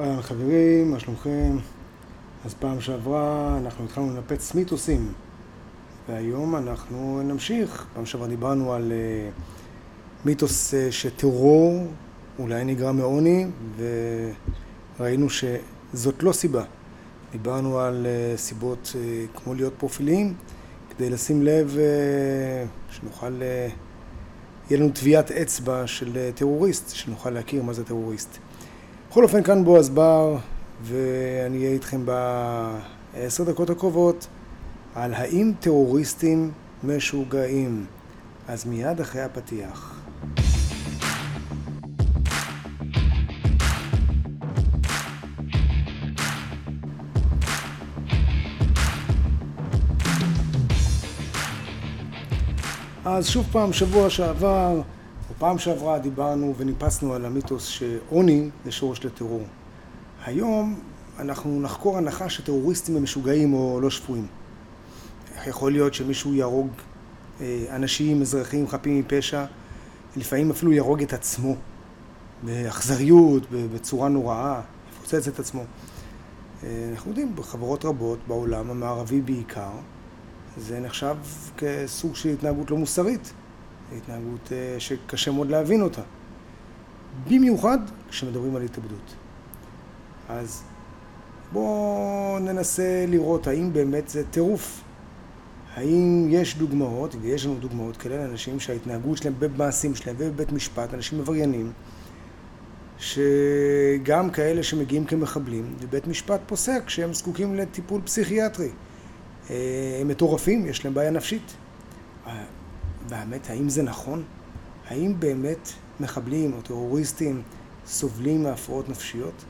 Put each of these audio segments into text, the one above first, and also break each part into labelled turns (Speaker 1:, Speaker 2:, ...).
Speaker 1: אהלן חברים, מה שלומכם? אז פעם שעברה אנחנו התחלנו לנפץ מיתוסים והיום אנחנו נמשיך. פעם שעברה דיברנו על uh, מיתוס uh, שטרור אולי נגרם מעוני וראינו שזאת לא סיבה. דיברנו על uh, סיבות uh, כמו להיות פרופיליים כדי לשים לב uh, שנוכל, uh, יהיה לנו טביעת אצבע של uh, טרוריסט, שנוכל להכיר מה זה טרוריסט. בכל אופן כאן בועז בר ואני אהיה איתכם בעשר דקות הקרובות על האם טרוריסטים משוגעים. אז מיד אחרי הפתיח. אז שוב פעם, שבוע שעבר, בפעם שעברה דיברנו וניפסנו על המיתוס שעוני זה שורש לטרור. היום אנחנו נחקור הנחה שטרוריסטים הם משוגעים או לא שפויים. יכול להיות שמישהו יהרוג אה, אנשים, אזרחים חפים מפשע, לפעמים אפילו יהרוג את עצמו באכזריות, בצורה נוראה, יפוצץ את עצמו. אה, אנחנו יודעים, בחברות רבות, בעולם המערבי בעיקר, זה נחשב כסוג של התנהגות לא מוסרית. התנהגות אה, שקשה מאוד להבין אותה. במיוחד כשמדברים על התאבדות. אז בואו ננסה לראות האם באמת זה טירוף. האם יש דוגמאות, ויש לנו דוגמאות כאלה לאנשים שההתנהגות שלהם במעשים שלהם ובבית משפט, אנשים עבריינים, שגם כאלה שמגיעים כמחבלים, ובית משפט פוסק שהם זקוקים לטיפול פסיכיאטרי. אה, הם מטורפים, יש להם בעיה נפשית. באמת, האם זה נכון? האם באמת מחבלים או טרוריסטים סובלים מהפרעות נפשיות?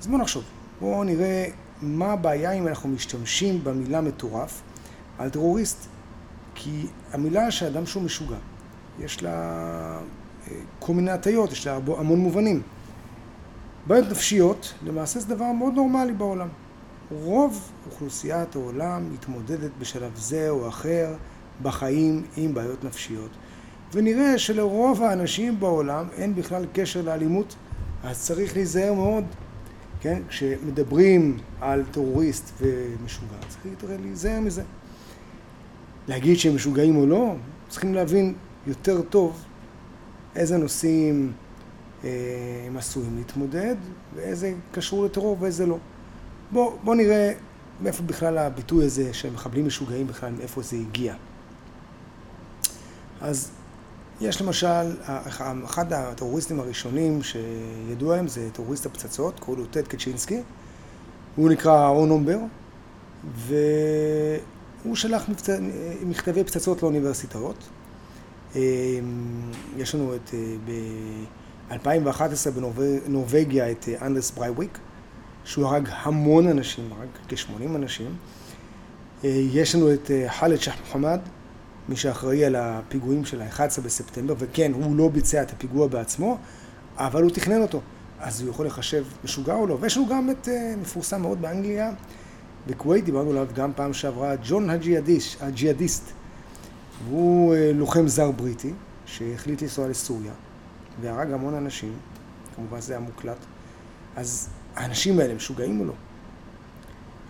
Speaker 1: אז בואו נחשוב. בואו נראה מה הבעיה אם אנחנו משתמשים במילה מטורף על טרוריסט. כי המילה שאדם שהוא משוגע, יש לה אה, כל מיני הטיות, יש לה המון מובנים. בעיות נפשיות, למעשה זה דבר מאוד נורמלי בעולם. רוב אוכלוסיית העולם מתמודדת בשלב זה או אחר בחיים עם בעיות נפשיות. ונראה שלרוב האנשים בעולם אין בכלל קשר לאלימות, אז צריך להיזהר מאוד, כן? כשמדברים על טרוריסט ומשוגע, צריך להיזהר מזה. להגיד שהם משוגעים או לא, צריכים להבין יותר טוב איזה נושאים אה, הם עשויים להתמודד ואיזה קשור לטרור ואיזה לא. בואו בוא נראה מאיפה בכלל הביטוי הזה שמחבלים משוגעים בכלל, מאיפה זה הגיע. אז יש למשל, אחד הטרוריסטים הראשונים שידוע להם זה טרוריסט הפצצות, קוראים לו טד קצ'ינסקי, הוא נקרא אונומבר, והוא שלח מבצע, מכתבי פצצות לאוניברסיטאות. אמ, יש לנו את, אה, ב-2011 בנורבגיה את אה, אנדרס ברייוויק, שהוא הרג המון אנשים, הרג כ-80 אנשים. אה, יש לנו את חאלד שח מוחמד, מי שאחראי על הפיגועים של ה-11 בספטמבר, וכן, הוא לא ביצע את הפיגוע בעצמו, אבל הוא תכנן אותו. אז הוא יכול לחשב משוגע או לא. ויש לנו גם את uh, מפורסם מאוד באנגליה, בכווית, דיברנו עליו גם פעם שעברה, ג'ון הג'יהאדיש, הג'יהאדיסט. והוא uh, לוחם זר בריטי, שהחליט לנסוע לסוריה, והרג המון אנשים, כמובן זה היה מוקלט. אז האנשים האלה משוגעים או לא?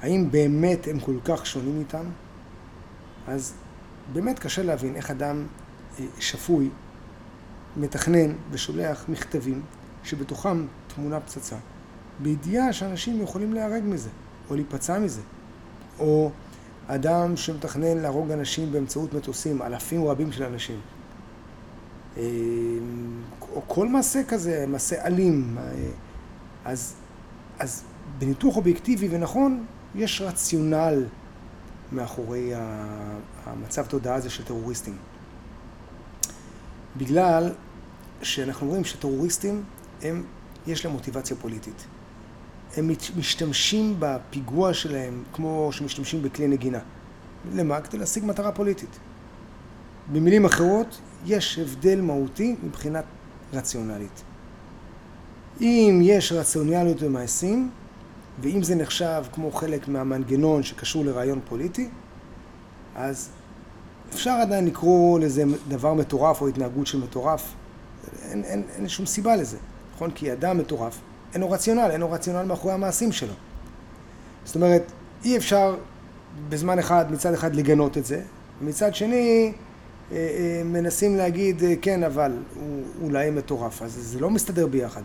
Speaker 1: האם באמת הם כל כך שונים איתם? אז באמת קשה להבין איך אדם אה, שפוי מתכנן ושולח מכתבים שבתוכם תמונה פצצה, בידיעה שאנשים יכולים להיהרג מזה, או להיפצע מזה. או אדם שמתכנן להרוג אנשים באמצעות מטוסים, אלפים רבים של אנשים. אה, או כל מעשה כזה, מעשה אלים. אה, אז, אז בניתוח אובייקטיבי ונכון, יש רציונל מאחורי המצב תודעה הזה של טרוריסטים. בגלל שאנחנו רואים שטרוריסטים, הם, יש להם מוטיבציה פוליטית. הם משתמשים בפיגוע שלהם כמו שמשתמשים בכלי נגינה. למה? כדי להשיג מטרה פוליטית. במילים אחרות, יש הבדל מהותי מבחינת רציונלית. אם יש רציונליות במעשים, ואם זה נחשב כמו חלק מהמנגנון שקשור לרעיון פוליטי, אז אפשר עדיין לקרוא לזה דבר מטורף או התנהגות של מטורף. אין, אין, אין שום סיבה לזה, נכון? כי אדם מטורף אין לו רציונל, אין לו רציונל מאחורי המעשים שלו. זאת אומרת, אי אפשר בזמן אחד, מצד אחד לגנות את זה, ומצד שני אה, אה, מנסים להגיד, אה, כן, אבל הוא אולי מטורף, אז זה לא מסתדר ביחד.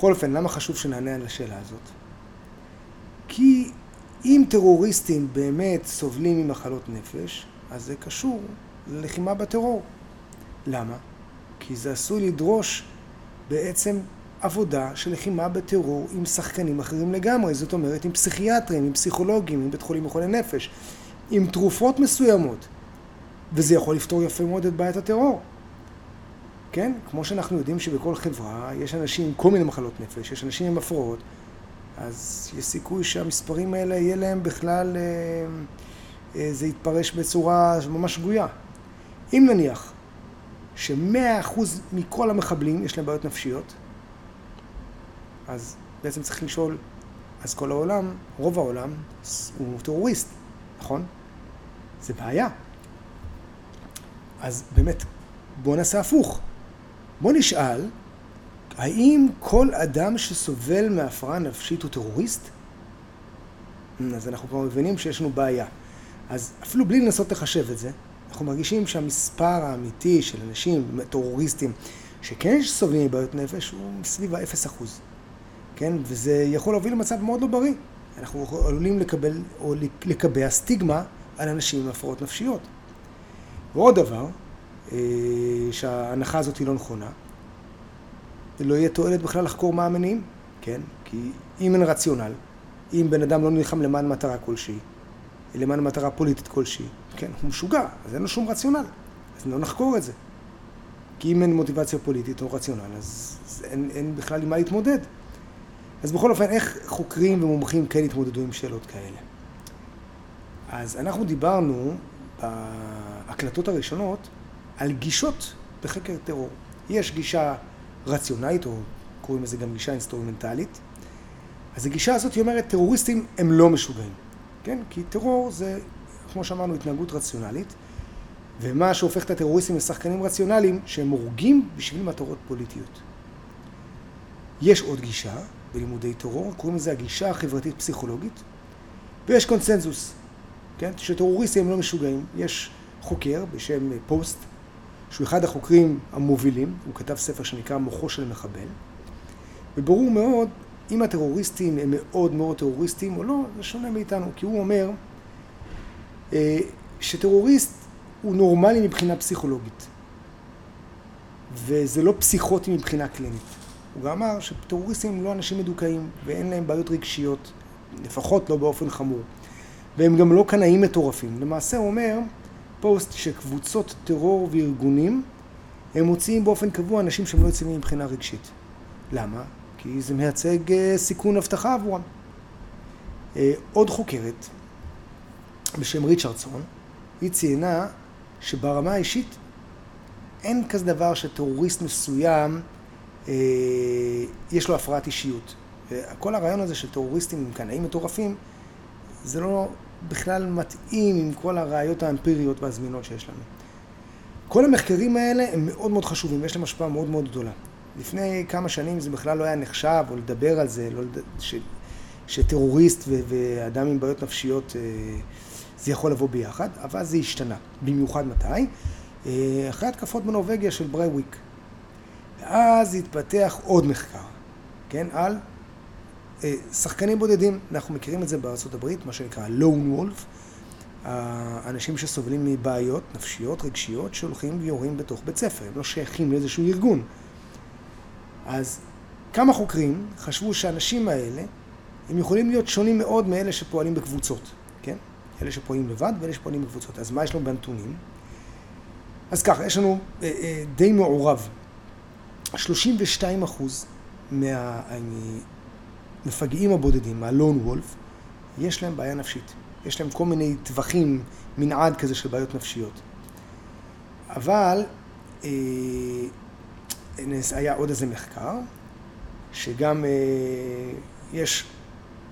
Speaker 1: בכל אופן, למה חשוב שנענה על השאלה הזאת? כי אם טרוריסטים באמת סובלים ממחלות נפש, אז זה קשור ללחימה בטרור. למה? כי זה עשוי לדרוש בעצם עבודה של לחימה בטרור עם שחקנים אחרים לגמרי, זאת אומרת עם פסיכיאטרים, עם פסיכולוגים, עם בית חולים לחולי נפש, עם תרופות מסוימות, וזה יכול לפתור יפה מאוד את בעיית הטרור. כן? כמו שאנחנו יודעים שבכל חברה יש אנשים עם כל מיני מחלות נפש, יש אנשים עם הפרעות, אז יש סיכוי שהמספרים האלה יהיה להם בכלל, אה, אה, זה יתפרש בצורה ממש שגויה. אם נניח שמאה אחוז מכל המחבלים יש להם בעיות נפשיות, אז בעצם צריך לשאול, אז כל העולם, רוב העולם, הוא טרוריסט, נכון? זה בעיה. אז באמת, בואו נעשה הפוך. בואו נשאל, האם כל אדם שסובל מהפרעה נפשית הוא טרוריסט? אז אנחנו כבר מבינים שיש לנו בעיה. אז אפילו בלי לנסות לחשב את זה, אנחנו מרגישים שהמספר האמיתי של אנשים, טרוריסטים, שכן סובלים מבעיות נפש, הוא סביב ה-0%. כן? וזה יכול להוביל למצב מאוד לא בריא. אנחנו עלולים לקבל או לקבע סטיגמה על אנשים עם הפרעות נפשיות. ועוד דבר, שההנחה הזאת היא לא נכונה, לא יהיה תועלת בכלל לחקור מה המניעים, כן? כי אם אין רציונל, אם בן אדם לא נלחם למען מטרה כלשהי, למען מטרה פוליטית כלשהי, כן, הוא משוגע, אז אין לו שום רציונל, אז לא נחקור את זה. כי אם אין מוטיבציה פוליטית או רציונל, אז אין, אין בכלל עם מה להתמודד. אז בכל אופן, איך חוקרים ומומחים כן התמודדו עם שאלות כאלה? אז אנחנו דיברנו בהקלטות הראשונות על גישות בחקר טרור. יש גישה רציונלית, או קוראים לזה גם גישה אינסטרומנטלית. אז הגישה הזאת היא אומרת, טרוריסטים הם לא משוגעים, כן? כי טרור זה, כמו שאמרנו, התנהגות רציונלית, ומה שהופך את הטרוריסטים לשחקנים רציונליים, שהם הורגים בשביל מטרות פוליטיות. יש עוד גישה בלימודי טרור, קוראים לזה הגישה החברתית-פסיכולוגית, ויש קונצנזוס, כן? שטרוריסטים הם לא משוגעים. יש חוקר בשם פוסט, שהוא אחד החוקרים המובילים, הוא כתב ספר שנקרא מוחו של מחבל, וברור מאוד אם הטרוריסטים הם מאוד מאוד טרוריסטים או לא, זה שונה מאיתנו, כי הוא אומר אה, שטרוריסט הוא נורמלי מבחינה פסיכולוגית, וזה לא פסיכוטי מבחינה קלינית. הוא גם אמר שטרוריסטים הם לא אנשים מדוכאים ואין להם בעיות רגשיות, לפחות לא באופן חמור. והם גם לא קנאים מטורפים. למעשה הוא אומר, פוסט שקבוצות טרור וארגונים הם מוציאים באופן קבוע אנשים שהם לא יציבים מבחינה רגשית. למה? כי זה מייצג אה, סיכון אבטחה עבורם. אה, עוד חוקרת בשם ריצ'רדסון, היא ציינה שברמה האישית אין כזה דבר שטרוריסט מסוים אה, יש לו הפרעת אישיות. כל הרעיון הזה של טרוריסטים עם קנאים מטורפים זה לא בכלל מתאים עם כל הראיות האמפיריות והזמינות שיש לנו. כל המחקרים האלה הם מאוד מאוד חשובים, יש להם השפעה מאוד מאוד גדולה. לפני כמה שנים זה בכלל לא היה נחשב, או לדבר על זה, לא לד... ש... שטרוריסט ו... ואדם עם בעיות נפשיות, אה, זה יכול לבוא ביחד, אבל זה השתנה. במיוחד מתי? אה, אחרי התקפות בנורבגיה של ברייוויק. ואז התפתח עוד מחקר, כן, על שחקנים בודדים, אנחנו מכירים את זה הברית, מה שנקרא לון וולף, האנשים שסובלים מבעיות נפשיות, רגשיות, שהולכים ויורים בתוך בית ספר, הם לא שייכים לאיזשהו ארגון. אז כמה חוקרים חשבו שהאנשים האלה, הם יכולים להיות שונים מאוד מאלה שפועלים בקבוצות, כן? אלה שפועלים לבד ואלה שפועלים בקבוצות. אז מה יש לנו בנתונים? אז ככה, יש לנו אה, אה, די מעורב. 32 אחוז מה... המפגעים הבודדים, מהלון וולף, יש להם בעיה נפשית. יש להם כל מיני טווחים, מנעד כזה של בעיות נפשיות. אבל אה, היה עוד איזה מחקר, שגם אה, יש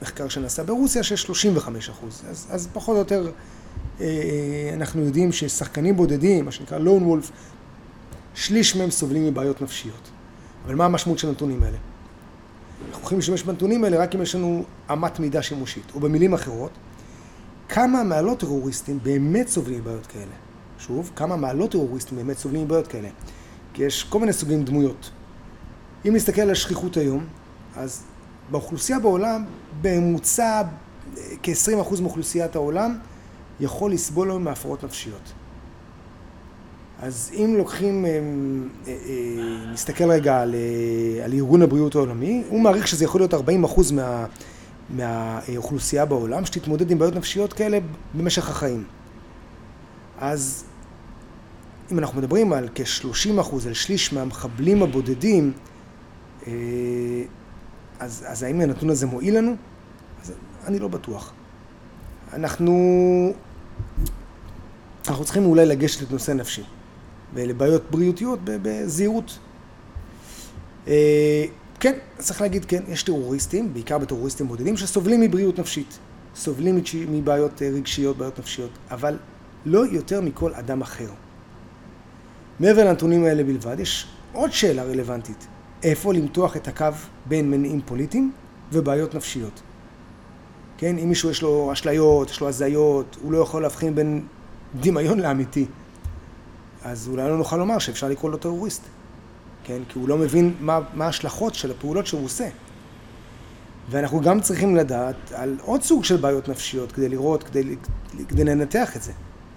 Speaker 1: מחקר שנעשה ברוסיה של 35 אחוז. אז, אז פחות או יותר אה, אנחנו יודעים ששחקנים בודדים, מה שנקרא לון וולף, שליש מהם סובלים מבעיות נפשיות. אבל מה המשמעות של הנתונים האלה? יכולים להשתמש בנתונים האלה רק אם יש לנו אמת מידה שימושית. או במילים אחרות, כמה מהלא טרוריסטים באמת סובלים מבעיות כאלה. שוב, כמה מהלא טרוריסטים באמת סובלים מבעיות כאלה. כי יש כל מיני סוגים דמויות. אם נסתכל על השכיחות היום, אז באוכלוסייה בעולם, בממוצע כ-20% מאוכלוסיית העולם יכול לסבול היום מהפרעות נפשיות. אז אם לוקחים, אה, אה, נסתכל רגע על, אה, על ארגון הבריאות העולמי, הוא מעריך שזה יכול להיות 40% מה, מהאוכלוסייה בעולם שתתמודד עם בעיות נפשיות כאלה במשך החיים. אז אם אנחנו מדברים על כ-30 אחוז, על שליש מהמחבלים הבודדים, אז, אז האם הנתון הזה מועיל לנו? אז אני לא בטוח. אנחנו, אנחנו צריכים אולי לגשת לנושא נפשי. ולבעיות בריאותיות בזהירות. אה, כן, צריך להגיד כן, יש טרוריסטים, בעיקר בטרוריסטים בודדים, שסובלים מבריאות נפשית, סובלים מבעיות אה, רגשיות, בעיות נפשיות, אבל לא יותר מכל אדם אחר. מעבר לנתונים האלה בלבד, יש עוד שאלה רלוונטית, איפה למתוח את הקו בין מניעים פוליטיים ובעיות נפשיות. כן, אם מישהו יש לו אשליות, יש לו הזיות, הוא לא יכול להבחין בין דמיון לאמיתי. אז אולי לא נוכל לומר שאפשר לקרוא לו טרוריסט, כן? כי הוא לא מבין מה, ההשלכות של הפעולות שהוא עושה. ואנחנו גם צריכים לדעת על עוד סוג של בעיות נפשיות כדי לראות, כדי, כדי לנתח את זה.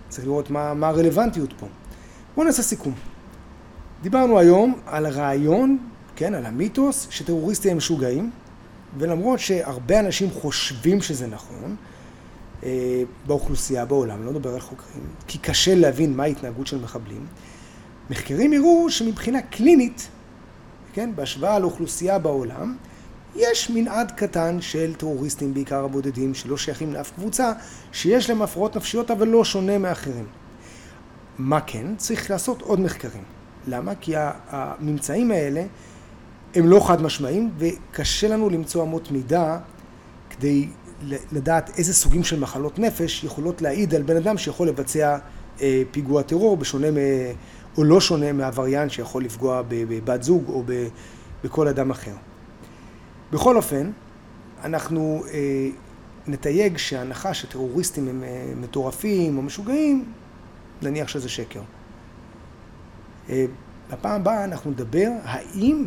Speaker 1: צריך לראות מה, מה הרלוונטיות פה. בואו נעשה סיכום. דיברנו היום על הרעיון, כן, על המיתוס, שטרוריסטים הם משוגעים, ולמרות שהרבה אנשים חושבים שזה נכון, באוכלוסייה בעולם, לא מדבר על חוקרים, כי קשה להבין מה ההתנהגות של מחבלים. מחקרים הראו שמבחינה קלינית, כן, בהשוואה לאוכלוסייה בעולם, יש מנעד קטן של טרוריסטים, בעיקר הבודדים, שלא שייכים לאף קבוצה, שיש להם הפרעות נפשיות אבל לא שונה מאחרים. מה כן? צריך לעשות עוד מחקרים. למה? כי הממצאים האלה הם לא חד משמעיים וקשה לנו למצוא אמות מידה כדי לדעת איזה סוגים של מחלות נפש יכולות להעיד על בן אדם שיכול לבצע אה, פיגוע טרור בשונה מ... או לא שונה מהווריאנט שיכול לפגוע בבת זוג או בכל אדם אחר. בכל אופן, אנחנו אה, נתייג שההנחה שטרוריסטים הם אה, מטורפים או משוגעים, נניח שזה שקר. בפעם הבאה אנחנו נדבר האם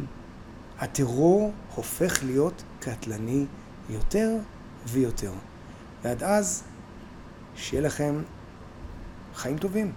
Speaker 1: הטרור הופך להיות קטלני יותר ויותר. ועד אז, שיהיה לכם חיים טובים.